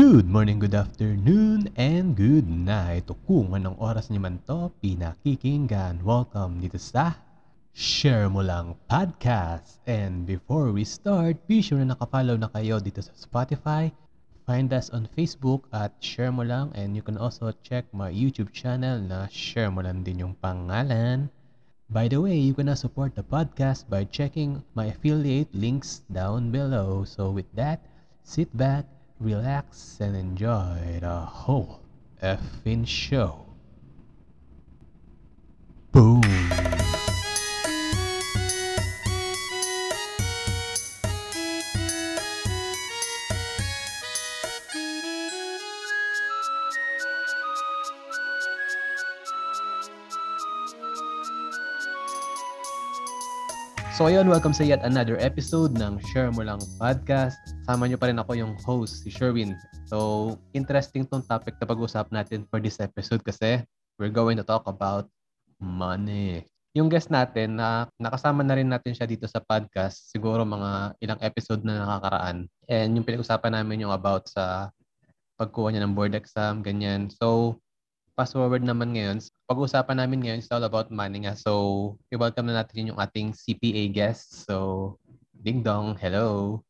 Good morning, good afternoon, and good night. O kung anong oras niyo man to, pinakikinggan. Welcome dito sa Share Mo Lang Podcast. And before we start, be sure na nakafollow na kayo dito sa Spotify. Find us on Facebook at Share Mo Lang and you can also check my YouTube channel na Share Mo Lang din yung pangalan. By the way, you can support the podcast by checking my affiliate links down below. So with that, sit back, relax, and enjoy the whole effing show. Boom! So ayun, welcome sa yet another episode ng Share Mo Lang Podcast. Sama niyo pa rin ako yung host, si Sherwin. So, interesting tong topic na pag-usap natin for this episode kasi we're going to talk about money. Yung guest natin, na nakasama na rin natin siya dito sa podcast, siguro mga ilang episode na nakakaraan. And yung pinag-usapan namin yung about sa pagkuha niya ng board exam, ganyan. So, fast forward naman ngayon, pag-uusapan namin ngayon is all about money nga. So, i-welcome na natin yung ating CPA guest. So, Ding Dong, hello.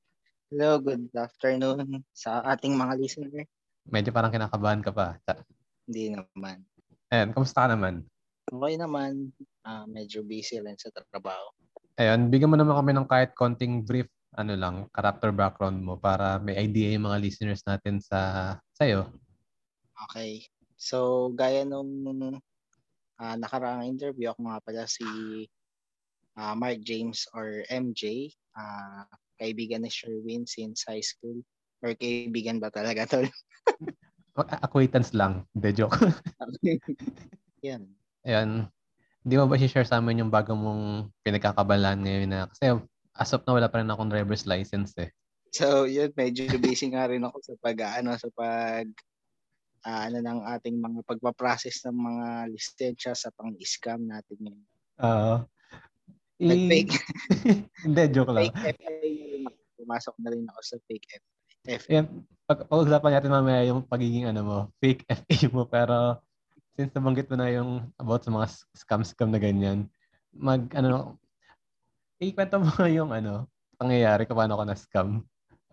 Hello, good afternoon sa ating mga listener. Medyo parang kinakabahan ka pa. Hindi naman. Ayan, kamusta ka naman? Okay naman. Uh, medyo busy lang sa trabaho. Ayun, bigyan mo naman kami ng kahit konting brief ano lang, character background mo para may idea yung mga listeners natin sa sa'yo. Okay. So, gaya nung uh, nakaraang interview, ako nga pala si uh, Mark James or MJ. Uh, kaibigan ni Sherwin since high school. Or kaibigan ba talaga tol? Acquaintance lang. De joke. Yan. Ayan. Hindi mo ba si-share sa amin yung bago mong pinagkakabalan ngayon na kasi as of na wala pa rin akong driver's license eh. So, yun, medyo busy nga rin ako sa pag, ano, sa pag, uh, ano, ng ating mga pagpaprocess ng mga lisensya sa pang-scam natin ngayon. Oo. Uh, fake Hindi, joke lang. Fake FA Pumasok na rin ako sa fake FA. Yan, pag, pag-usapan natin mamaya yung pagiging ano mo, fake FA mo, pero since nabanggit mo na yung about sa mga scam-scam na ganyan, mag, ano, ikwento mo yung ano, pangyayari kung paano ka na-scam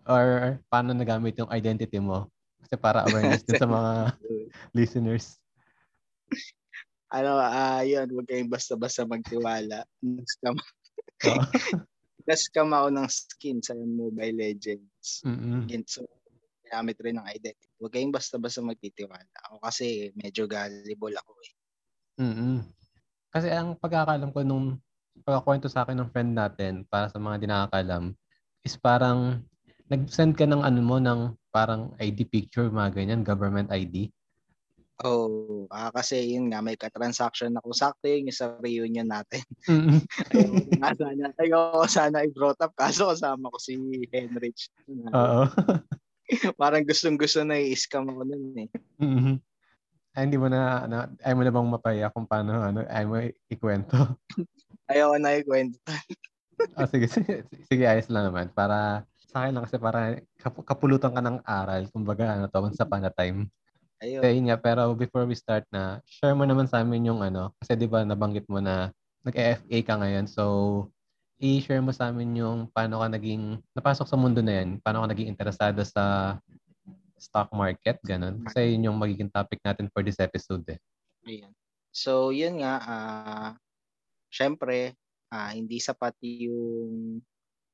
or paano nagamit yung identity mo kasi para awareness din sa mga listeners. Ano, uh, yun, huwag kayong basta-basta magtiwala. Na-scam. Oh. Na-scam ako ng skin sa Mobile Legends. Mm-hmm. So, gamit rin ng identity. Huwag kayong basta-basta magtitiwala. Ako kasi medyo gullible ako eh. Mm-hmm. Kasi ang pagkakalam ko nung pagkakwento sa akin ng friend natin para sa mga di nakakalam is parang nag-send ka ng ano mo ng parang ID picture, mga ganyan, government ID. Oh, ah, kasi yun nga, may ka-transaction ako. Sakto yun sa reunion natin. Mm-hmm. ayoko, sana, ayoko sana i-brought up kaso kasama ko si Henrich. Oo. parang gustong-gusto na i-scam ako nun eh. Mm-hmm. Ay, hindi mo na, ano, ay mo na bang mapaya kung paano, ano, ay mo ikwento? Ayoko na ikwento. oh, sige, sige, sige, ayos lang naman. Para, sa akin lang kasi para kapulutan ka ng aral. Kumbaga, ano to, once upon a time. Ayun. Kaya nga, pero before we start na, share mo naman sa amin yung ano, kasi di ba nabanggit mo na nag-FA ka ngayon. So, i-share mo sa amin yung paano ka naging, napasok sa mundo na yan, paano ka naging interesado sa stock market, ganun. Kasi yun yung magiging topic natin for this episode eh. Ayan. So, yun nga, uh, syempre, uh, hindi sapat yung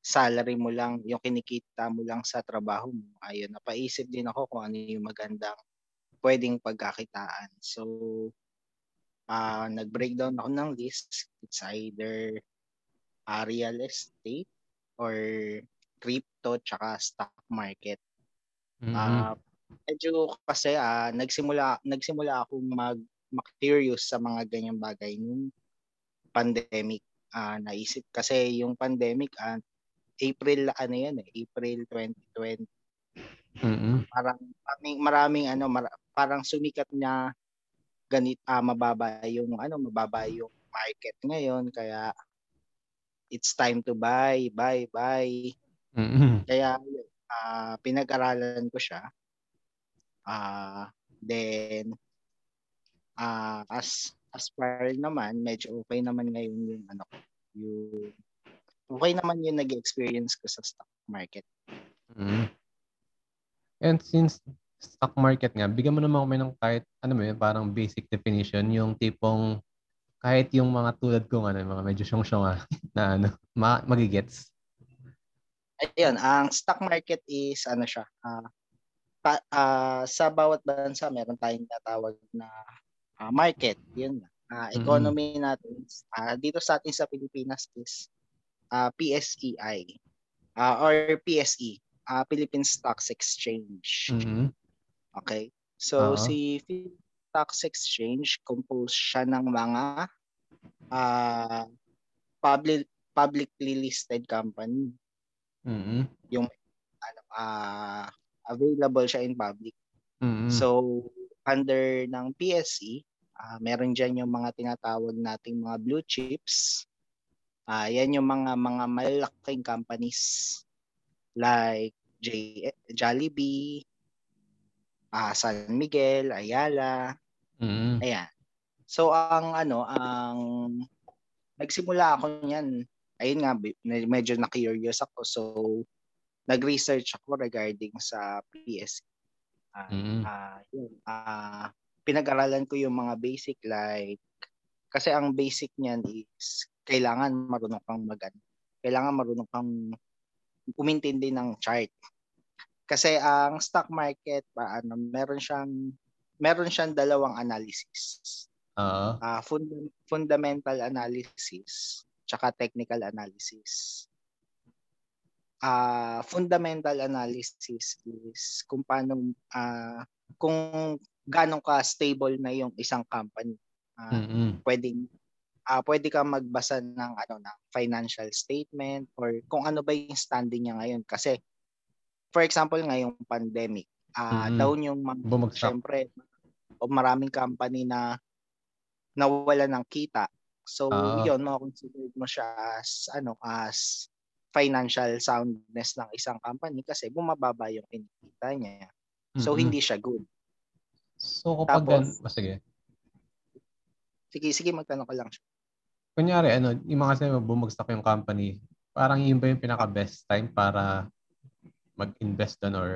salary mo lang, yung kinikita mo lang sa trabaho mo. Ayun, napaisip din ako kung ano yung magandang pwedeng pagkakitaan. So, uh, nag-breakdown ako ng list. It's either uh, real estate or crypto tsaka stock market. Mm-hmm. Uh, medyo kasi uh, nagsimula nagsimula akong mag curious sa mga ganyang bagay nung pandemic. Uh, naisip kasi yung pandemic uh, April ano yan eh, April 2020. Mm-hmm. Parang maraming maraming ano mar, parang sumikat na ganit uh, mababa yung ano mababa yung market ngayon kaya it's time to buy, buy, buy. Mm-hmm. Kaya uh, pinag-aralan ko siya. Uh, then, uh, as as far naman, medyo okay naman ngayon yung ano yung okay naman yung nag-experience ko sa stock market. Mm. And since stock market nga, bigyan mo naman kami ng kahit, ano mo yun, parang basic definition, yung tipong kahit yung mga tulad ko, ano, mga medyo syong-syong ah, na ano, ma- magigets. Ayun, ang stock market is, ano siya, uh, pa, uh, sa bawat bansa, meron tayong natawag na uh, market. Yun uh, economy mm-hmm. natin uh, dito sa atin sa Pilipinas is uh, PSEI uh, or PSE, uh, Philippine Stocks Exchange. Mm-hmm. Okay? So uh-huh. si Philippine Stocks Exchange composed siya ng mga uh, public publicly listed company. Mm-hmm. Yung ano uh, available siya in public. Mm-hmm. So under ng PSE, uh, meron diyan yung mga tinatawag nating mga blue chips. Uh, yan yung mga mga malalaking companies like J Jollibee, uh, San Miguel, Ayala. Mm-hmm. Ayan. So ang ano, ang nagsimula ako niyan. Ayun nga medyo na-curious ako. So nag-research ako regarding sa PS Uh, mm-hmm. uh, yun, uh, pinag-aralan ko yung mga basic like kasi ang basic niyan is kailangan marunong kang mag kailangan marunong kang umintindi ng chart. Kasi ang stock market pa ano meron siyang meron siyang dalawang analysis. Uh-huh. Uh, fund- fundamental analysis tsaka technical analysis uh, fundamental analysis is kung paano uh, kung gaano ka stable na yung isang company. Uh, mm-hmm. Pwedeng uh, pwede ka magbasa ng ano ng financial statement or kung ano ba yung standing niya ngayon kasi for example ngayong pandemic uh, mm-hmm. down yung mga Bumagsak. syempre o maraming company na nawala ng kita so uh, yun mo-consider mo siya as ano as financial soundness ng isang company kasi bumababa yung kinikita niya. So mm-hmm. hindi siya good. So kapag Tapos, gan- oh, sige. Sige, sige magtanong ka lang siya. Kunyari, ano, yung mga sabi bumagsak yung company, parang yun ba yung pinaka-best time para mag-invest doon or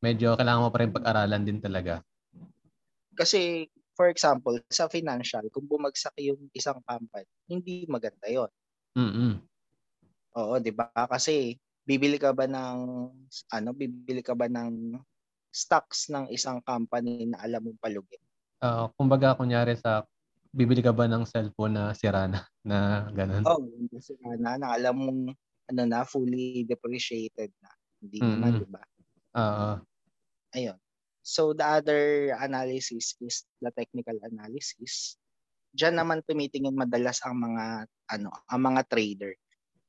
medyo kailangan mo pa rin pag-aralan din talaga? Kasi, for example, sa financial, kung bumagsak yung isang company, hindi maganda yon. Mm-hmm. Oo, 'di ba? Kasi bibili ka ba ng ano, bibili ka ba ng stocks ng isang company na alam mong palugi? Uh, kumbaga kunyari sa bibili ka ba ng cellphone na sira na na ganun? Oo, oh, sira na, na alam mong ano na fully depreciated na. Hindi mm-hmm. naman, 'di ba? Oo. Ayun. So the other analysis is the technical analysis. Diyan naman tumitingin madalas ang mga ano, ang mga trader.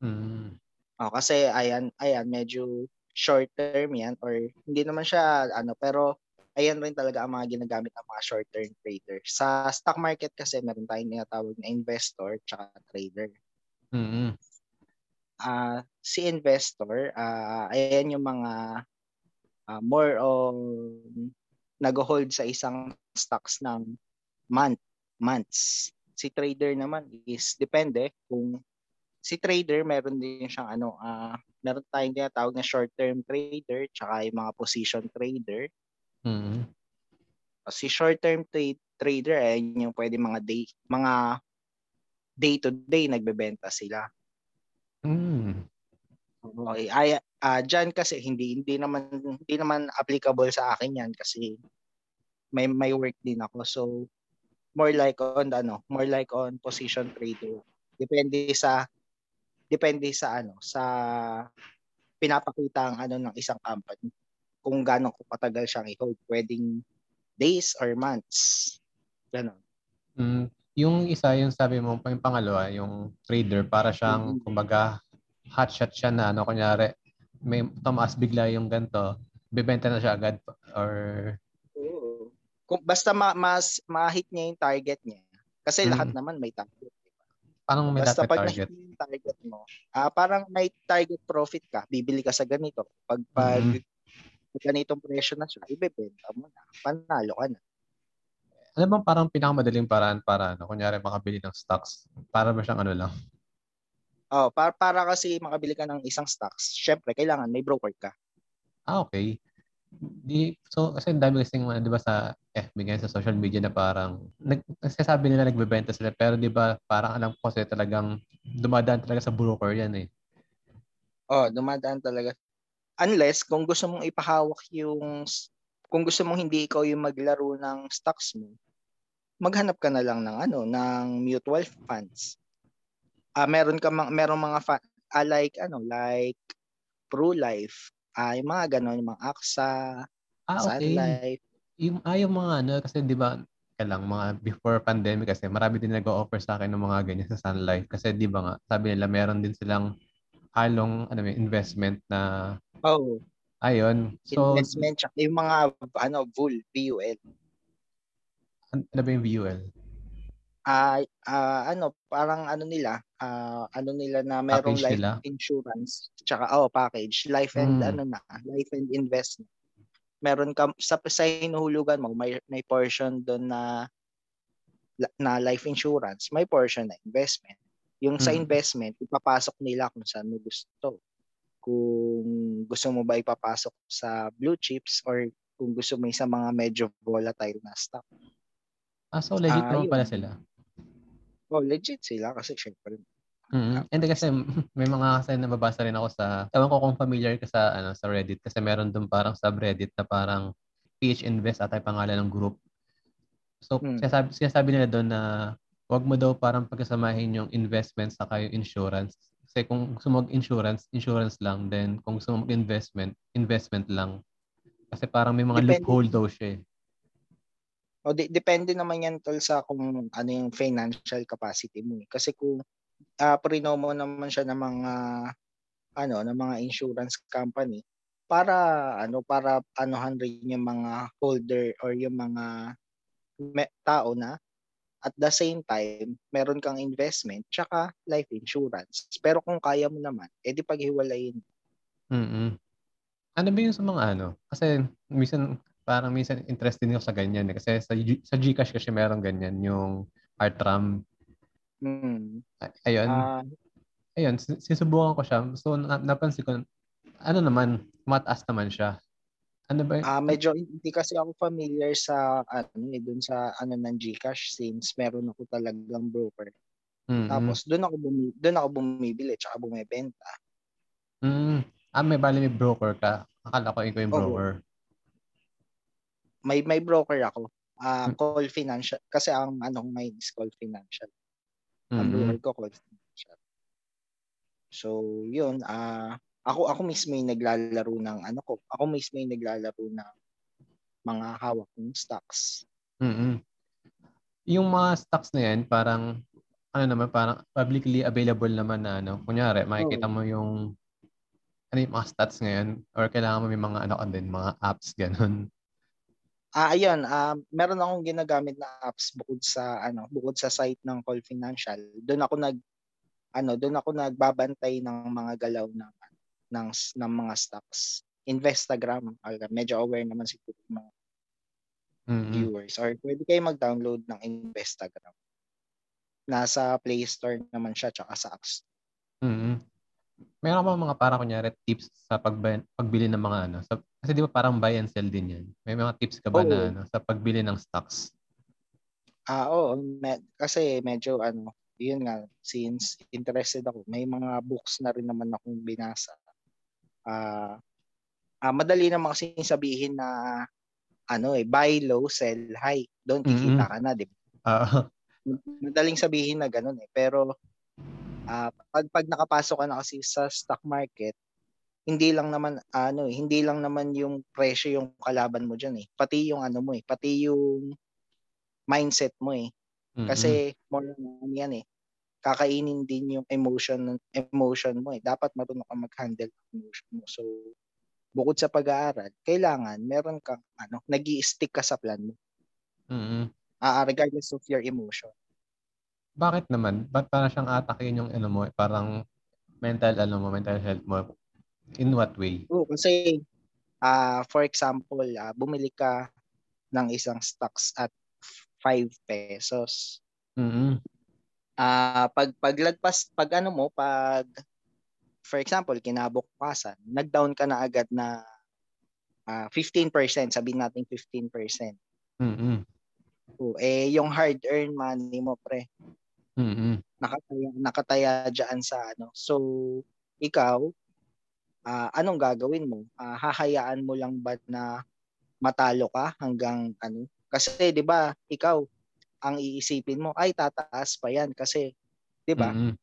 Mm. Oh, kasi ayan, ayan medyo short term 'yan or hindi naman siya ano pero ayan rin talaga ang mga ginagamit ng mga short term trader. Sa stock market kasi meron tayong tinatawag na investor at trader. Mm-hmm. Uh, si investor, uh, ayan yung mga uh, more on nag-hold sa isang stocks ng month, months. Si trader naman is depende kung si trader meron din siyang ano uh, meron tayong tinatawag na short term trader tsaka yung mga position trader. Mm-hmm. Si short term trade trader ay eh, yung pwede mga day mga day to day nagbebenta sila. Mm. Okay, ay uh, diyan kasi hindi hindi naman hindi naman applicable sa akin 'yan kasi may may work din ako. So more like on ano, more like on position trader. Depende sa depende sa ano sa pinapakita ang ano ng isang company kung gaano ko katagal siyang i-hold pwedeng days or months ganun mm, yung isa yung sabi mo yung pangalawa yung trader para siyang mm-hmm. kumbaga hot shot siya na ano kunyari may tumaas bigla yung ganto bebenta na siya agad or kung basta ma- mas ma-hit niya yung target niya kasi mm. lahat naman may target Paano may Basta pag target? yung target mo, ah parang may target profit ka, bibili ka sa ganito. Pag pag mm-hmm. Ganitong presyo na siya, ibebenta mo na. Panalo ka na. Ano bang parang pinakamadaling paraan para, ano, kunyari, makabili ng stocks? Para ba siyang ano lang? Oh, para, para kasi makabili ka ng isang stocks, syempre, kailangan may broker ka. Ah, okay. Di, so, kasi dami kasing, di ba, sa FB ngayon, sa social media na parang, nag, sabi nila nagbebenta sila, pero di ba, parang alam ko kasi talagang dumadaan talaga sa broker yan eh. Oh, dumadaan talaga. Unless, kung gusto mong ipahawak yung, kung gusto mong hindi ikaw yung maglaro ng stocks mo, maghanap ka na lang ng ano, ng mutual funds. Ah, uh, meron ka mang, meron mga fa- uh, like ano, like Pro Life, ah, uh, yung mga ganon, yung mga AXA, ah, okay. Sun Life. Yung, ah, yung mga ano, kasi di ba, lang mga before pandemic kasi marami din nag-offer sa akin ng mga ganyan sa Sun Life kasi di ba nga sabi nila meron din silang halong ano may investment na oh ayun. So investment tsaka yung mga ano VUL VUL ano ba yung VUL uh, uh, ano parang ano nila uh, ano nila na merong package life nila? insurance tsaka oh package. Life and Hmm. ano na life and investment. Meron ka sa sa hinuhulugan mo may may portion doon na na life insurance may portion na investment yung sa Hmm. investment ipapasok nila kung saan mo gusto kung gusto mo ba ipapasok sa blue chips or kung gusto mo sa mga medyo volatile na stock Ah, so legit Ah, naman pala sila. oh legit sila kasi syempre Mm. Hindi kasi may mga kasi nababasa rin ako sa ewan ko kung familiar ka sa ano sa Reddit kasi meron doon parang subreddit na parang PH Invest ata yung pangalan ng group. So Hmm. sinasabi, sinasabi nila doon na wag mo daw parang pagkasamahin yung investment sa yung insurance. Kasi kung gusto mo mag-insurance, insurance lang. Then kung gusto mo mag-investment, investment lang. Kasi parang may mga Depende. loophole daw siya eh. O de- depende naman yan tol sa kung ano yung financial capacity mo. eh. Kasi kung uh, prino mo naman siya ng mga ano ng mga insurance company para ano para anuhan rin yung mga holder or yung mga me- tao na at the same time meron kang investment tsaka life insurance. Pero kung kaya mo naman, edi paghiwalayin. mm Ano ba yung sa mga ano? Kasi minsan, parang minsan interested ako sa ganyan. Eh. Kasi sa, sa Gcash kasi meron ganyan, yung Heartram. Hmm. Ay- Ayun. Ah, Ayun, sinusubukan ko siya. So, na- napansin ko, ano naman, mataas naman siya. Ano ba? Ah, medyo hindi kasi ako familiar sa ano eh dun sa ano ng GCash since meron ako talagang broker. Mm-mm. Tapos doon ako bumi doon ako bumibili tsaka bumebenta. Mm. Ah, may bali may broker ka. Akala ko ikaw yung Oo. broker. May may broker ako. Ah, Hmm. Call Financial kasi ang ano ko ngayon is Call Financial. Ang Mm-mm. broker ko Call Financial. So, yun ah ako ako mismo yung naglalaro ng ano ko. Ako mismo yung naglalaro ng mga hawak kong stocks. Mm-mm. Yung mga stocks na yan, parang, ano naman, parang publicly available naman na, ano, kunyari, makikita Oo. mo yung, ano yung mga stats ngayon, or kailangan mo may mga, ano, ka din, mga apps, ganun. Ah, ayun, ah meron akong ginagamit na apps bukod sa ano, bukod sa site ng Call Financial. Doon ako nag ano, doon ako nagbabantay ng mga galaw ng ng ng mga stocks. Investagram, medyo aware naman siguro yung mga Mm-mm. viewers or pwede kayo mag-download ng Investagram. Nasa Play Store naman siya tsaka sa App Store. Mm-mm. Meron ba mga parang kunyari tips sa pagba- pagbili ng mga ano? Sa, kasi di ba parang buy and sell din yan? May mga tips ka ba Oo. na ano, sa pagbili ng stocks? Ah, oo, me- kasi medyo ano, yun nga, since interested ako, may mga books na rin naman akong binasa. Ah, ah madali naman kasi sabihin na ano eh, buy low, sell high. Doon kikita ka na, di ba? Ah, Madaling sabihin na ganun eh. Pero ah pag, pag nakapasok ka na kasi sa stock market, hindi lang naman ano eh, hindi lang naman yung presyo yung kalaban mo diyan eh. Pati yung ano mo eh, pati yung mindset mo eh. Kasi more on yan eh. Kakainin din yung emotion emotion mo eh. Dapat marunong ka mag-handle ng emotion mo. So bukod sa pag-aaral, kailangan meron kang ano, nag-i-stick ka sa plan mo. Mm-mm. Ah, regardless of your emotion. Bakit naman? Ba't parang siyang atakin yung ano mo, parang mental ano mo, mental health mo? In what way? Oo, kasi Ah, for example, ah, bumili ka ng isang stocks at 5 pesos. Mm. Ah, pag paglagpas pag ano mo, pag for example, kinabukasan, nag-down ka na agad na ah, 15%, sabihin natin 15%. Mm. O, eh yung hard-earned money mo, pre, Mm. nakataya nakataya diyan sa ano. So, ikaw ah, anong gagawin mo? Ah, hahayaan mo lang ba na matalo ka hanggang ano? Kasi 'di ba, ikaw ang iisipin mo, ay tataas pa 'yan kasi 'di ba? Mm.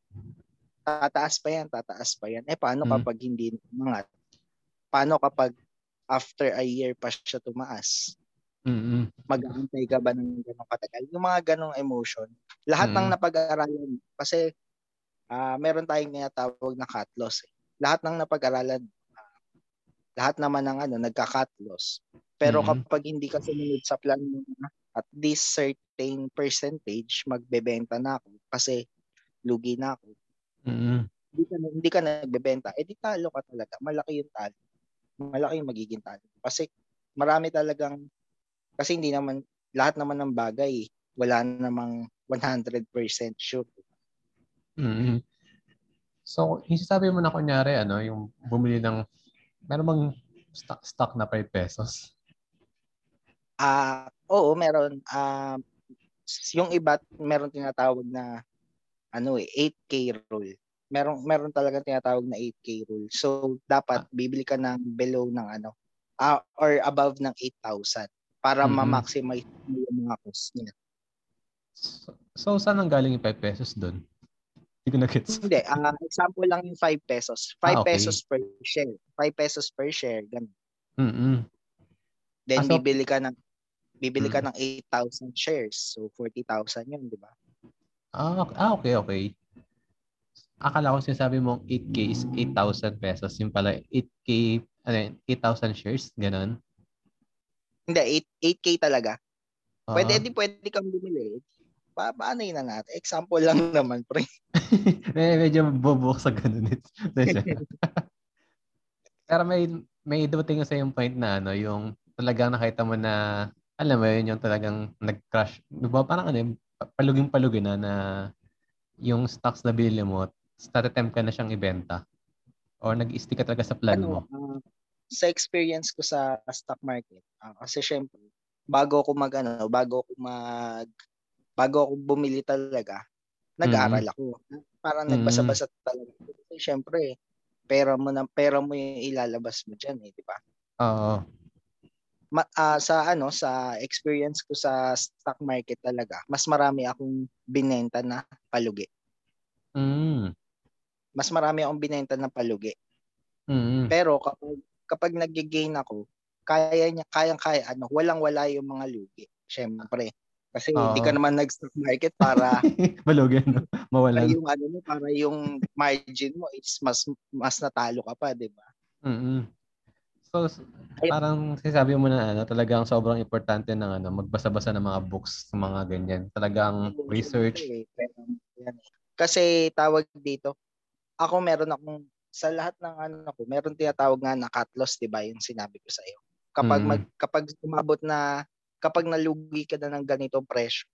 Tataas pa 'yan, tataas pa 'yan. Eh paano Mm. kapag hindi umangat? Paano kapag after a year pa siya tumaas? Mm. Mag-aantay ka ba ng ganong katagal? Yung mga ganong emotion, lahat ng Mm. napag-aralan kasi ah meron tayong tinatawag na cut loss. Eh. Lahat ng napag-aralan ah, lahat naman ng ano nagka-cut loss. Pero Mm. kapag hindi ka sumunod sa plan mo na at this certain percentage magbebenta na ako kasi lugi na ako. Mm. Hindi ka hindi ka nagbebenta, eh di talo ka talaga. Malaki yung talo. Malaki yung magiging talo. Kasi marami talagang kasi hindi naman lahat naman ng bagay wala namang 100% sure. Mm. So, yung sabi mo na kunyari, ano, yung bumili ng, meron bang stock, stock na 5 pesos? Ah, oo, meron ah yung iba meron tinatawag na ano eh 8k rule. Meron meron talaga tinatawag na 8k rule. So dapat bibili ka ng below ng ano ah, or above ng 8,000 para Mhm. ma-maximize mo yung mga cost niya. So, so saan ang galing yung 5 pesos doon? Hindi ko na-gets. Hindi, ah example lang yung 5 pesos. 5 Ah, okay. pesos per share. 5 pesos per share, ganun. Mm. Then Ah, so- bibili ka ng bibili ka Mm. ng 8,000 shares. So 40,000 yun, di ba? Ah, ah, okay, okay. Akala ko sinasabi mong 8K is 8,000 pesos. Yung pala 8K, ano yun, 8,000 shares, ganun. Hindi, 8, 8K talaga. Pwede, Ah. di pwede kang bumili. Pa, paano yun na natin? Example lang naman, pre. May medyo bubuk sa ganun. Pero may may dumating sa yung point na ano, yung talagang nakita mo na alam mo yun, yung talagang nag-crash. Di ba parang ano, paluging-palugi na na yung stocks na binili mo, start attempt ka na siyang ibenta. Or nag-stick ka talaga sa plan mo. Ano, ah, sa experience ko sa stock market, ah, kasi syempre, bago ako mag ano, bago ako mag bago ako bumili talaga, nag-aaral ako. Parang Mm. nagbasa-basa talaga. Kasi syempre, pera mo na pera mo yung ilalabas mo diyan, eh, di ba? Oo. Ma- ah, sa ano, sa experience ko sa stock market talaga, mas marami akong binenta na palugi. Mm. Mas marami akong binenta na palugi. Mm. Pero kapag kapag nag-gain ako, kaya niya kayang-kaya ano, walang-wala yung mga lugi. Syempre. Kasi hindi ka naman nag-stock market para Balugan, no? para Mawalan. yung ano mo, para yung margin mo is mas mas natalo ka pa, 'di ba? Mm. So, parang sinasabi mo na ano, talagang sobrang importante ng ano, magbasa-basa ng mga books, mga ganyan. Talagang research. Kasi tawag dito, ako meron akong sa lahat ng ano ko, meron tinatawag nga na cut loss, 'di ba? Yung sinabi ko sa iyo. Kapag Mm. mag, kapag umabot na kapag nalugi ka na ng ganitong presyo,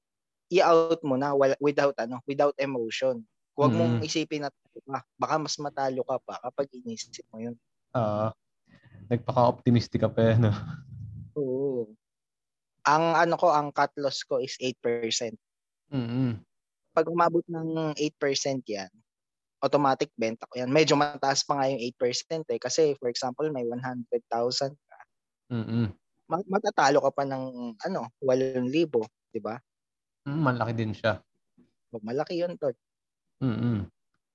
i-out mo na wala, without ano, without emotion. Huwag mong Mm. isipin na ah, baka mas matalo ka pa kapag inisip mo 'yun. Oo. Nagpaka-optimistic ka pa, no? Oo. Ang ano ko, ang cut loss ko is 8%. Mm. Pag umabot ng 8% 'yan, automatic benta ko 'yan. Medyo mataas pa nga yung 8% eh kasi for example, may 100,000 ka. Mm. Ma- matatalo ka pa ng ano, 8,000, 'di ba? Mm, malaki din siya. Malaki 'yun, tol. Mm.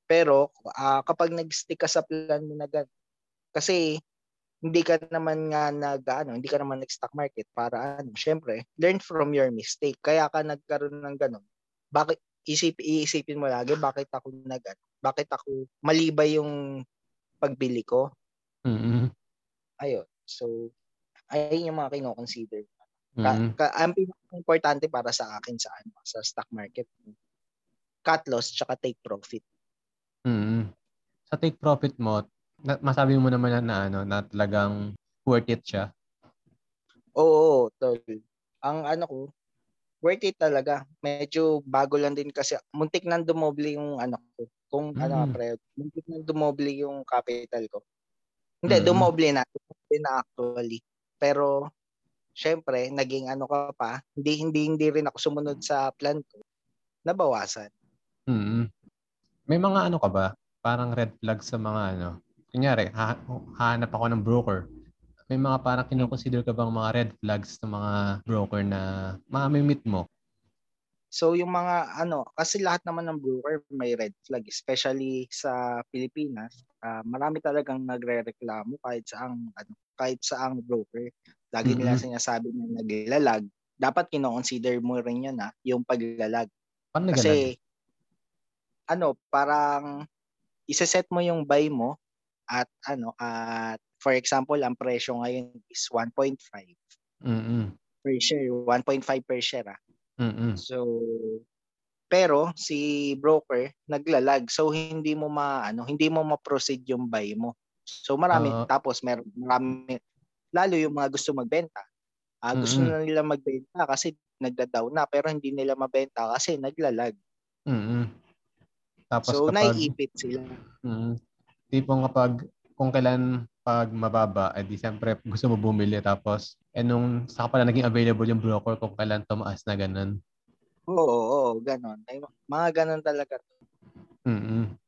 Pero ah, kapag nag-stick ka sa plan mo na gan- kasi hindi ka naman nga nag ano, hindi ka naman nag-stock market para ano, syempre, learn from your mistake. Kaya ka nagkaroon ng ganun. Bakit isip iisipin mo lagi bakit ako nag bakit ako mali ba yung pagbili ko? Mm. Ayun. So ayun yung mga kino-consider. Ka, Mm. ka, ang pinaka-importante para sa akin sa ano, sa stock market, cut loss tsaka take profit. Mm. Sa take profit mo, na, masabi mo naman na, na ano, na talagang worth it siya? Oo, tol. Ang ano ko, worth it talaga. Medyo bago lang din kasi muntik nang dumoble yung ano ko. Kung ano Mm. pre, muntik nang dumoble yung capital ko. Hindi, Mm. dumoble na. Dumoble na actually. Pero syempre, naging ano ka pa, hindi hindi hindi rin ako sumunod sa plan ko. Nabawasan. mm May mga ano ka ba? Parang red flag sa mga ano? Kunyari, ha- hahanap ako ng broker. May mga parang kinoconsider ka bang mga red flags sa mga broker na mamimit mo? So yung mga ano, kasi lahat naman ng broker may red flag, especially sa Pilipinas. ah, marami talagang nagrereklamo kahit sa ang ano, kahit sa ang broker. Lagi nila Mhm. sinasabi na naglalag. Dapat kino-consider mo rin 'yan ah, yung paglalag. Paano nagalag? Kasi ano, parang iseset mo yung buy mo at ano, at for example, ang presyo ngayon is 1.5 Mm-mm. per share, 1.5 per share ah. Mm-mm. So pero si broker naglalag so hindi mo ma ano hindi mo ma-proceed yung buy mo. So marami Ah. tapos mer marami lalo yung mga gusto magbenta. Ah gusto Mm-mm. na nila magbenta kasi nagda-down na pero hindi nila mabenta kasi naglalag. Mm-mm. Tapos So kapag naiipit sila. mm, tipong kapag kung kailan pag mababa, eh di siyempre gusto mo bumili tapos eh nung saka pala naging available yung broker kung kailan tumaas na ganun. Oo, oo, ganon. May mga ganon talaga. mm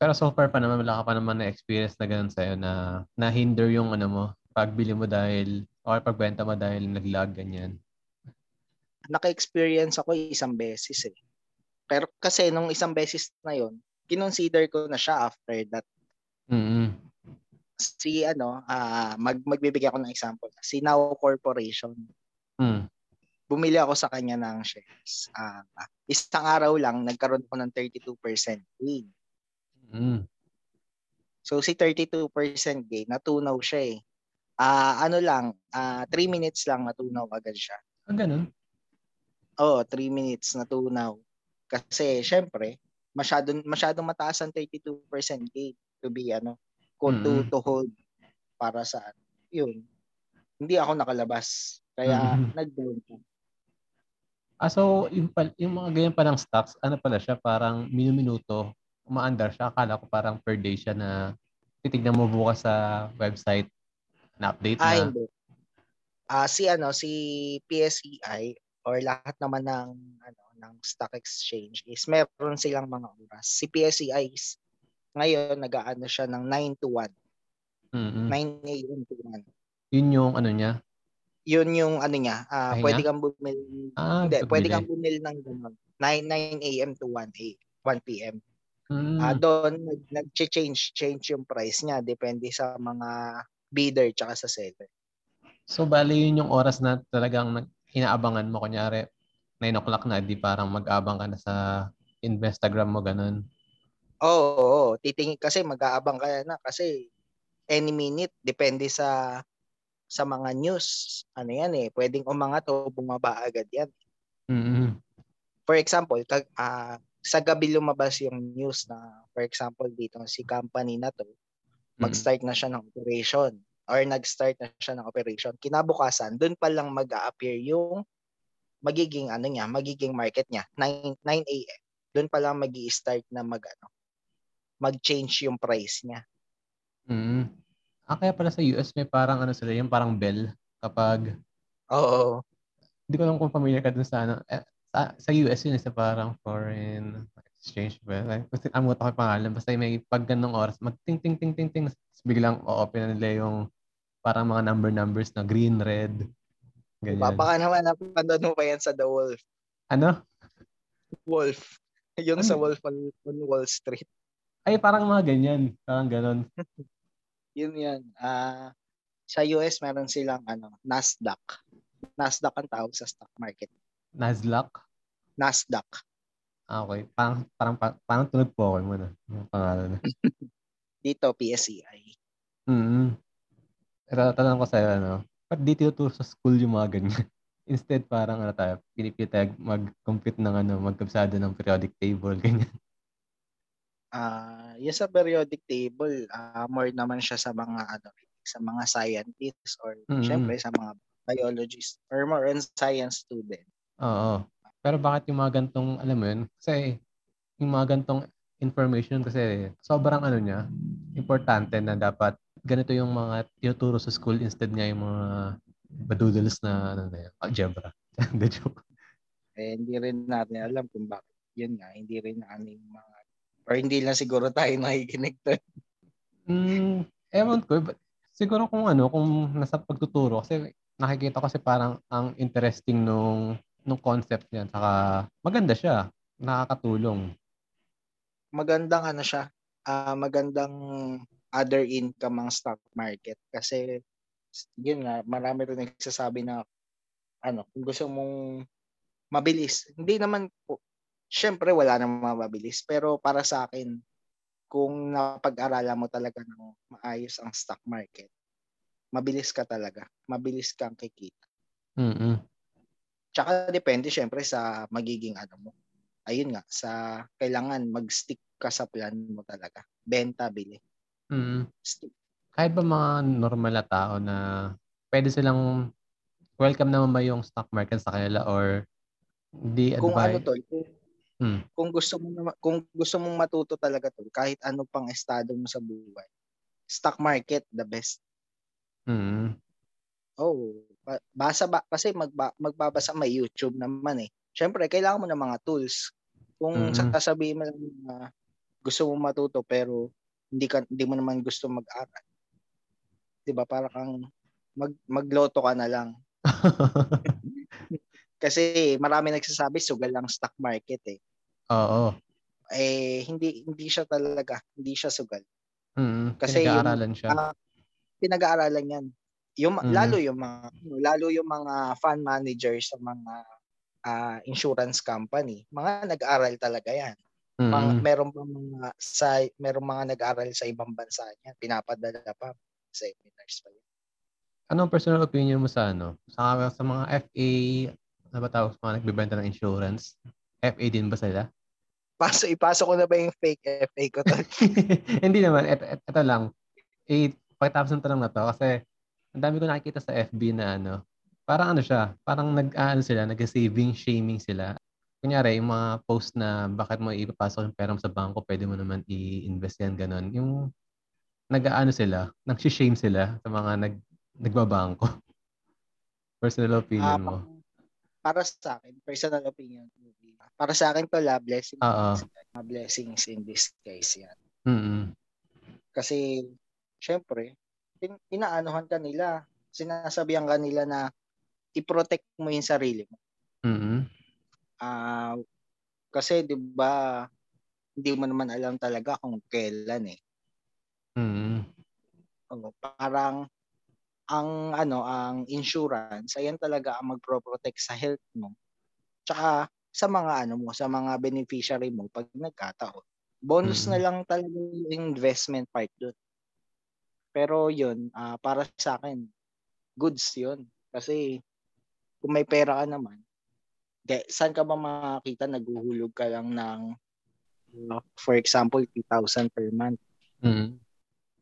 Pero so far pa naman, wala ka pa naman na-experience na ganun sa'yo na na-hinder yung ano mo, pagbili mo dahil, or pagbenta mo dahil nag-lag, ganyan. Naka-experience ako isang beses eh. Pero kasi nung isang beses na yon, kinonsider ko na siya after that. mm si ano, ah mag magbibigay ako ng example. Si Now Corporation. Mm. Bumili ako sa kanya ng shares. Ah, isang araw lang nagkaroon ako ng 32% gain. Mm. So si 32% gain, natunaw siya eh. Ah, ano lang, ah 3 minutes lang natunaw agad siya. Ah, ganun? Oo, 3 minutes natunaw. Kasi syempre, masyadong masyadong mataas ang 32% gain to be ano, kung to, Mm. to hold para sa yun. Hindi ako nakalabas. Kaya Mm. nag-down ko. Ah, so yung, pal- yung mga ganyan palang stocks, ano pala siya, parang minuminuto, umaandar siya. Akala ko parang per day siya na titignan mo bukas sa website na update Ah, na. hindi. Ah, si ano, si PSEI or lahat naman ng ano ng stock exchange is meron silang mga oras. Si PSEI is ngayon nag-aano siya ng 9 to 1. Mm-mm. 9 a.m. to 1. Yun yung ano niya. Yun yung ano niya, ah, Pahinga? pwede kang bumili. Ah, hindi, pwede kang bumili ng ganun. 9 9 a.m. to 1 a 1 p.m. Mm. Ah, doon nag nag-change change yung price niya depende sa mga bidder tsaka sa seller. So, bali yun yung oras na talagang nag- inaabangan mo. Kunyari, 9 o'clock na, di parang mag-abang ka na sa Instagram mo, ganun. Oo, oo, titingin kasi mag-aabang ka na kasi any minute depende sa sa mga news. Ano yan eh, pwedeng umangat o bumaba agad yan. mm For example, kag, ah, sa gabi lumabas yung news na for example dito si company na to mag-start na siya ng operation or nag-start na siya ng operation. Kinabukasan, doon pa lang mag-a-appear yung magiging ano niya, magiging market niya, 9 9 AM. Doon pa lang magi-start na mag ano, mag-change yung price niya. mm Ah, kaya pala sa US may parang ano sila, yung parang bell kapag, Oo. hindi ko alam kung familiar ka dun sa ano, eh, sa, sa US yun, sa parang foreign exchange ba? Like, Kasi ako yung pangalan, basta may pag ganong oras, mag ting ting ting ting biglang o-open na nila yung parang mga number numbers na green, red, ganyan. Baka naman napanood mo pa yan sa The Wolf. Ano? Wolf. Yung Ano? sa Wolf on, on Wall Street. Ay, parang mga ganyan. Parang ganon. Yun yan. Ah, sa US meron silang ano, Nasdaq. Nasdaq ang tawag sa stock market. Nasdaq. Nasdaq. Ah, okay. Parang, parang, parang, parang tunog po ako muna. Yung pangalan. Dito PSEI. Mm-hmm. Pero tanong ko sa'yo, ano, ba't di tinuturo sa school yung mga ganyan? Instead, parang ano tayo, pinipitag mag-compute ng ano, magkabsado ng periodic table, ganyan. Ah, yung sa periodic table, ah more naman siya sa mga ano, sa mga scientists or Mm. syempre sa mga biologists or more on science student. Oo. Pero bakit yung mga gantong, alam mo yun, kasi yung mga gantong information kasi sobrang ano niya, importante na dapat ganito yung mga tinuturo sa school instead nga yung mga badoodles na ano na yun, algebra. The joke. Eh, hindi rin natin alam kung bakit. Yun nga, hindi rin yung mga or hindi lang siguro tayo nakikinig to. Mm, ewan ko. but Siguro kung ano, kung nasa pagtuturo, kasi nakikita ko kasi parang ang interesting nung, nung concept niya. Saka maganda siya. Nakakatulong. Magandang ano siya, ah magandang other income ang stock market kasi yun nga, marami rin nagsasabi na ano, kung gusto mong mabilis. Hindi naman po, syempre wala namang mabilis, pero para sa akin, kung napag-aralan mo talaga ng maayos ang stock market, mabilis ka talaga. Mabilis kang kikita. Mm-mm. Tsaka depende syempre sa magiging ano mo. Ayun nga, sa kailangan mag-stick ka sa plan mo talaga. Benta, bili. Mm. Kahit ba mga normal na tao na pwede silang welcome naman ba yung stock market sa kanila or di Kung ano advise? tol, kung, Hmm. kung gusto mo kung gusto mong matuto talaga tol, kahit ano pang estado mo sa buhay, stock market the best. Mm. Oh, ba- basa ba kasi magba, magbabasa may YouTube naman eh. Syempre, kailangan mo ng mga tools. Kung Mm-mm. sasabihin mo lang na gusto mo matuto pero hindi ka hindi mo naman gusto mag-aral. 'Di ba? Para kang mag magloto ka na lang. Kasi marami nagsasabi sugal lang stock market eh. Oo. Eh hindi hindi siya talaga, hindi siya sugal. Mm. Kasi yung- Pinag-aaralan siya. Ah, pinag-aaralan 'yan. Yung Mhm. lalo yung mga lalo yung mga fund managers sa mga ah, insurance company, mga nag-aral talaga 'yan. Mga, Mm. meron pa mga sa meron mga nag-aral sa ibang bansa niyan, pinapadala pa seminars pa 'yan. Anong personal opinion mo sa ano? Sa, sa mga FA, ano ba tawag sa mga nagbebenta ng insurance? FA din ba sila? Paso ipasok ko na ba yung fake FA ko to? Hindi naman. Ito, ito lang. Eh, pagkatapos ng tanong na to, kasi ang dami ko nakikita sa FB na ano, parang ano siya, parang nag-ano sila, nag-saving, shaming sila. Kunyari, yung mga post na bakit mo ipapasok yung pera mo sa bangko, pwede mo naman i-invest yan, ganun. Yung nag-ano sila, nag-shame sila sa mga nag nagbabangko. Personal opinion Ah, mo. para sa akin, personal opinion. Para sa akin to la blessing. Mga blessings in disguise yan. Mm-mm. Kasi, syempre, in- inaanohan ka nila. Sinasabihan ka nila na i-protect mo yung sarili mo. Mm-mm. Ah, kasi 'di ba hindi mo naman alam talaga kung kailan eh. Mm-mm. Oo, parang ang ano, ang insurance ayan talaga ang magpro-protect sa health mo. Tsaka sa mga ano mo, sa mga beneficiary mo pag nagkataon. Bonus Mm. na lang talaga yung investment part doon. Pero 'yun, ah, para sa akin goods 'yun. Kasi kung may pera ka naman, de, saan ka ba makakita naghuhulog ka lang ng uh, for example 2,000 per month Mm-mm.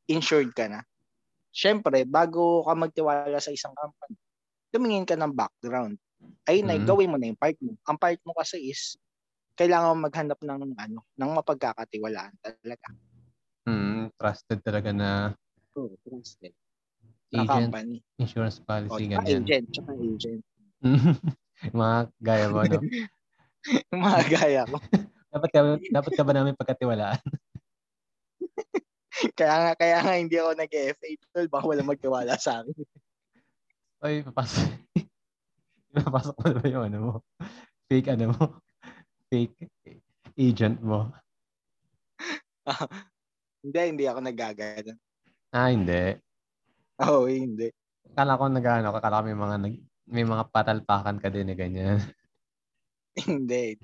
insured ka na. Siyempre, bago ka magtiwala sa isang company, tumingin ka ng background. Na, Mhm. gawin mo na yung part mo. Ang part mo kasi is, kailangan mo maghanap ng ano, ng mapagkakatiwalaan talaga. Mm, trusted talaga na Oh, trusted. Na agent, company. insurance O, policy, tsaka ganyan. agent, tsaka agent. Mga gaya mo, no? Yung mga gaya ko. dapat ka, dapat ka ba namin pagkatiwalaan? kaya nga, kaya nga hindi ako nag-FA tol, baka wala magtiwala sa akin. Oy, papasok. Papasok mo na ba yung ano mo? Fake ano mo? Fake agent mo? hindi, hindi ako nagagana. Ah, hindi. Oo, oh, hindi. Kala ko nag-ano, kala ko may mga, nag, may mga patalpakan ka din na ganyan. hindi.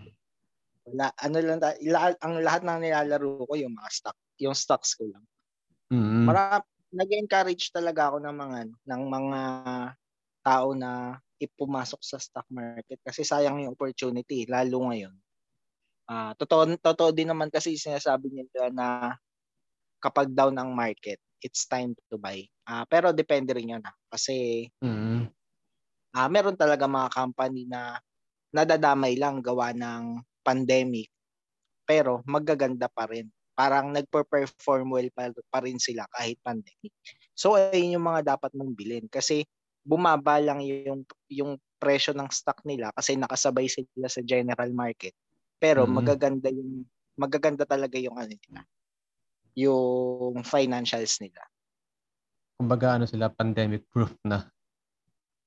Wala, ano lang, ila- ang lahat ng nilalaro ko yung mga stock, yung stocks ko lang. Mm. Mara, nag-encourage talaga ako ng mga ng mga tao na ipumasok sa stock market kasi sayang yung opportunity lalo ngayon. Ah, totoo totoo din naman kasi sinasabi nila na kapag down ang market, it's time to buy. Ah, pero depende rin 'yan, ah, kasi Mm. Ah, meron talaga mga company na nadadamay lang gawa ng pandemic, pero magaganda pa rin. Parang nagpe-perform well pa pa rin sila kahit pandemic. So ayun yung mga dapat mong bilhin kasi bumaba lang yung yung presyo ng stock nila kasi nakasabay sila sa general market. Pero Mm. magaganda yung magaganda talaga yung ano nila, yung financials nila. Kumbaga ano sila, pandemic proof na.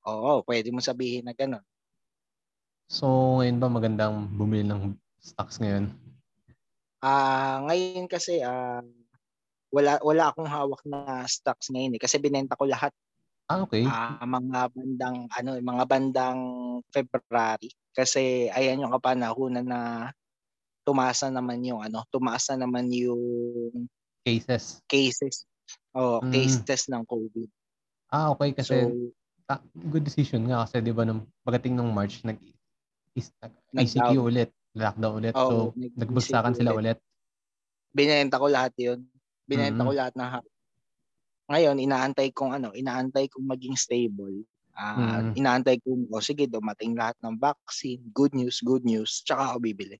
Oo, pwede mo sabihin na gano'n. So, ngayon ba magandang bumili ng stocks ngayon? Ah, ngayon kasi, ah, wala wala akong hawak na stocks ngayon, eh, kasi binenta ko lahat. Ah, okey. Ah, mga bandang ano, mga bandang February. Kasi ayan yung kapanahunan na tumaas na naman yung ano, tumaas na naman yung Cases. cases. Oo, Hmm. cases ng COVID. Ah, okey So, kasi ta good decision nga kasi 'di ba nung pagdating ng March nag is nag-ECQ Nag-down. ulit, lockdown ulit. Oo, So, nagbagsakan sila ulit. binenta ko lahat 'yun. Binenta Mm. ko lahat na ha ngayon inaantay kong ano, inaantay kong maging stable. Ah, Mm. inaantay kong, "O sige dumating lahat ng vaccine, good news, good news, tsaka ako bibili."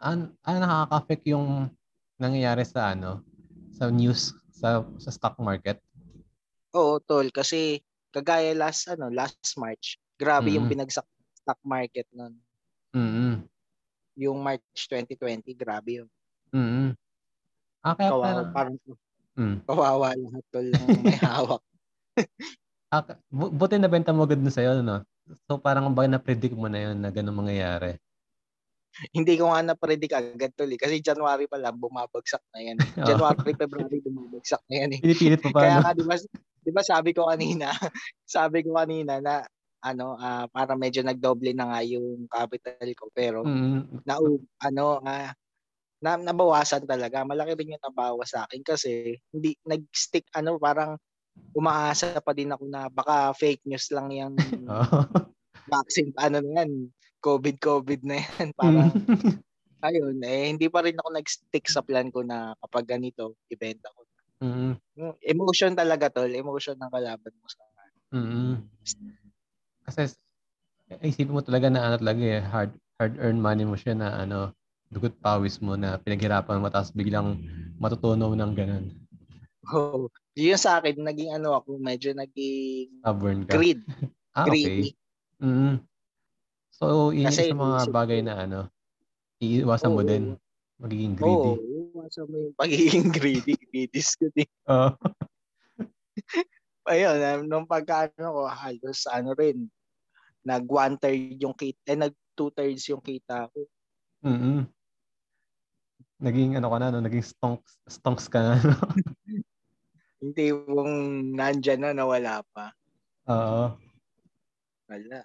An ah, nakaka-affect yung nangyayari sa ano, sa news sa sa stock market? Oo, tol. Kasi kagaya last ano, last March, grabe yung Mm. binagsak stock market nun. Mm. Yung March 2020, grabe yun. Mm. Ah, kaya Kawawa pala parang hmm. kawawa lahat tol ng may hawak. Ah, ka bu buti nabenta mo agad dun sa'yo 'no? So, parang kumbaga na-predict mo na yun na gano'n mangyayari. Hindi ko nga na-predict agad tol, eh, kasi January pa lang bumabagsak na yan. Oo. January, February bumabagsak na yan, eh. Pinipilit mo pa Kaya 'no? nga 'di ba 'di ba sabi ko kanina sabi ko kanina na ano, ah, parang medyo nagdoble na nga yung capital ko pero Mm. nau ano, ah, na nabawasan talaga. Malaki rin yung nabawas sa'kin kasi hindi nag-stick ano, parang umaasa pa din ako na baka fake news lang yang Oo. vaccine ano na yan, COVID, COVID na yan. Parang Hmm. ayun, eh, hindi pa rin ako nag-stick sa plan ko na kapag ganito ibenta ko. Mm. Hmm, emotion talaga tol, emotion ng kalaban mo sa Mm. Kasi isipin mo talaga na ano talaga, eh, hard hard-earned money mo siya na ano, dugo't pawis mo na pinaghirapan mo tapos biglang matutunaw ng gano'n. Oo. Yung sa'kin naging ano ako, medyo naging Stubborn ka. greed. Ah, Greedy. okey. Mm. So, yun Kasi isa mga bagay na ano, iiwasan mo Oo. din, magiging greedy. Oo, mo yung pagiging greedy, greedies ko din. Oo. Ayun, um, nung pagka-ano ko halos ano rin, nag 1/3 yung kita eh, nag 2/3 yung kita ko. Mm. Naging ano ka na 'no, naging stonks stonks ka na 'no? Yung tipong nandiyan na, nawala pa. Oo. Wala.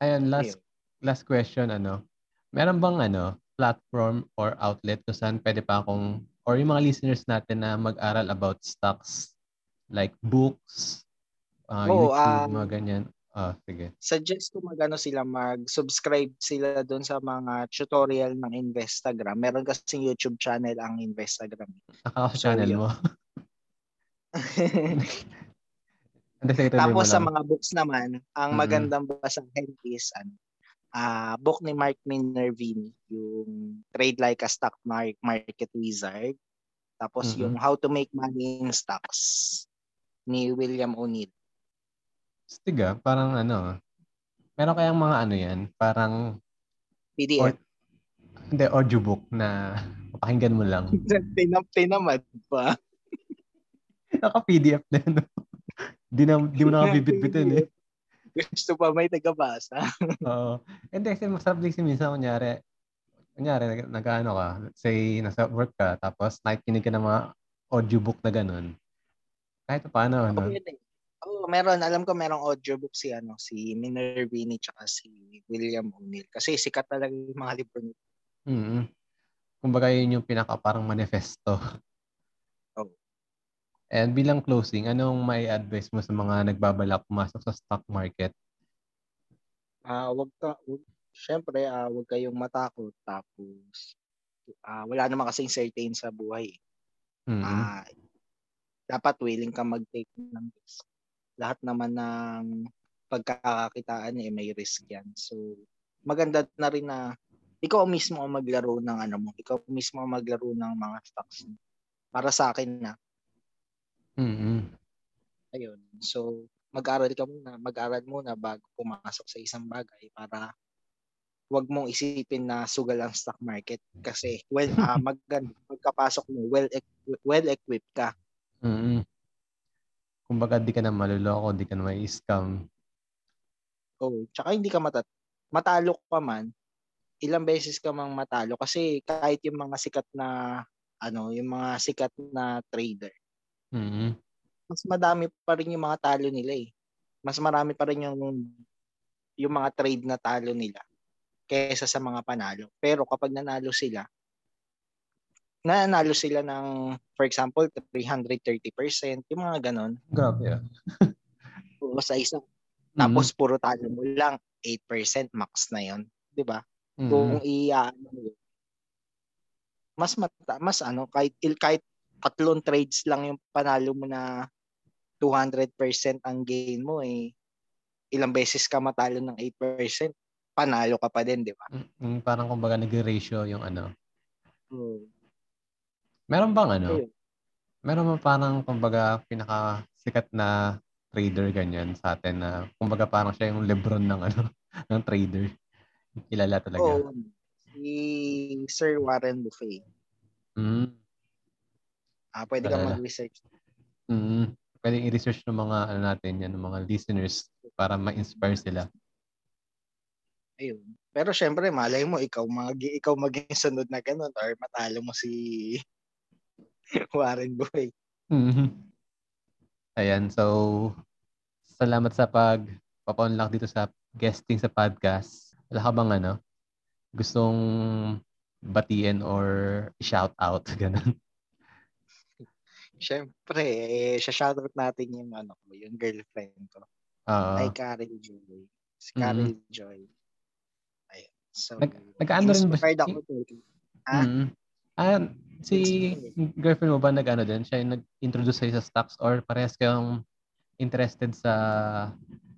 Ayan, last Ayun. last question ano, meron bang ano, platform or outlet kung saan puwede pa akong or yung mga listeners natin na mag-aral about stocks, like books, ah, Oo, YouTube, ah mga ganyan? Oh, sige. Suggest ko mag-ano sila, mag-subscribe sila dun sa mga tutorial ng Investagram. Meron kasing YouTube channel ang Investagram. Akala So, channel yun. mo. Tapos sa mga books naman, ang Mm. magandang basahin is ano, ah, book ni Mark Minervini, yung Trade Like a Stock Mar- Market Wizard. Tapos Mm. yung How to Make Money in Stocks ni William O'Neill. Astig, ah, parang ano, meron kayang mga ano 'yan, parang or PDF. hindi, audiobook na papakinggan mo lang. Tinam tinamad pa. Naka-PDF na 'no? 'Di na 'di mo na nga bibitbitin, eh. Gusto pa may tagabasa. Oo. Hindi, kasi masarap din kasi minsan kunyari kunyari nag nag-aano ka, say nasa work ka tapos nakikinig ka ng mga audiobook na gano'n. Kahit papaano Oo, 'no? pwede. Oo, meron. Alam ko merong audiobook si ano, si Minervini tsaka si William O'Neill. Kasi sikat talaga yung mga libro nila. Mm. Kumbaga yun yung pinaka parang manifesto. And bilang closing, anong mai-a-advice mo sa mga nagbabalak pumasok sa stock market? Ah, wag ka wag siyempre, ah, wag kayong matakot tapos, ah, wala naman kasing certain sa buhay, eh. Mm. Ah, dapat willing ka mag-take ng risk. Lahat naman ng pagkakakitaan eh may risk yan. So maganda na rin na ikaw mismo ang maglaro ng ano mo, ikaw mismo ang maglaro ng mga stocks. Para sa akin na. Mm-hmm. Ayun. So mag-aral ka muna, mag-aral muna bago pumasok sa isang bagay para wag mong isipin na sugal ang stock market kasi well uh, maganda pagkapasok mo well well equipped ka. Mm-hmm. Kumbaga di ka na maluloko, di ka na may scam. Oh, tsaka hindi ka matat matalo ka man, ilang beses ka mang matalo kasi kahit yung mga sikat na ano, yung mga sikat na trader. Mm-hmm. Mas madami pa rin yung mga talo nila eh. Mas marami pa rin yung yung mga trade na talo nila kaysa sa mga panalo. Pero kapag nanalo sila, nanalo sila ng, for example, 330%, yung mga ganon. Grabe ah. o sa isang. Tapos mm-hmm. puro talo mo lang, 8% max na yon di ba? Mm-hmm. Kung i ano, mas mata, mas ano kahit kahit tatlong trades lang yung panalo mo na 200% ang gain mo eh ilang beses ka matalo ng 8%, panalo ka pa din, di ba? Mm, parang kumbaga nag-ratio yung ano. Hmm. Meron bang ano? Ayun. Meron bang parang kumbaga pinaka sikat na trader ganyan sa atin na kumbaga parang siya yung Lebron ng ano ng trader. Kilala talaga. Oh, si Sir Warren Buffett. Mm. Ah, pwede ka mag-research. Mm. Pwede i-research ng mga ano natin yan, ng mga listeners para ma-inspire sila. Ayun. Pero syempre, malay mo, ikaw mag ikaw maging sunod na ganun or matalo mo si Warren Buffett. Mm-hmm. Ayan, so salamat sa pag papaunlak dito sa guesting sa podcast. Wala ka bang ano, gustong batiin or shout out ganun? Siyempre, eh, shoutout natin yung ano ko, yung girlfriend ko. Uh, Ay, Carol Joy. Si Carol mm-hmm. Joy. Ayun. So, Nag, nag-ano rin ba? ako to. Ah? Mm-hmm. Ah, si girlfriend mo ba nag-ano din? Siya yung nag-introduce sa'yo sa stocks or parehas kayong interested sa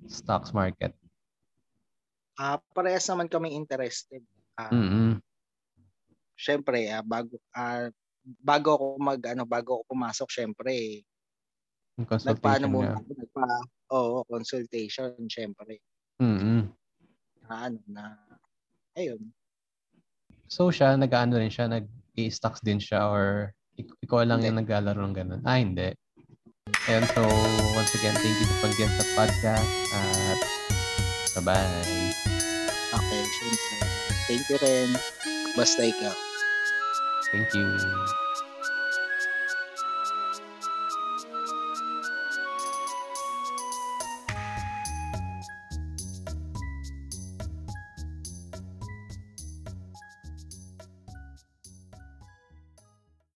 stocks market? Ah, uh, parehas naman kami interested. Uh, mm-hmm. Syempre, uh, bago uh, bago ako mag ano bago ako pumasok syempre consultation muna ako nagpa oo consultation syempre mm na ano na ayun so siya nag-ano rin siya nag i-stocks din siya or ikaw lang hindi. yung naglalaro ng ganun ah hindi Ayun, so once again, thank you sa pag sa podcast at bye-bye. Okay, syempre. Thank you rin. Basta ikaw. Thank you.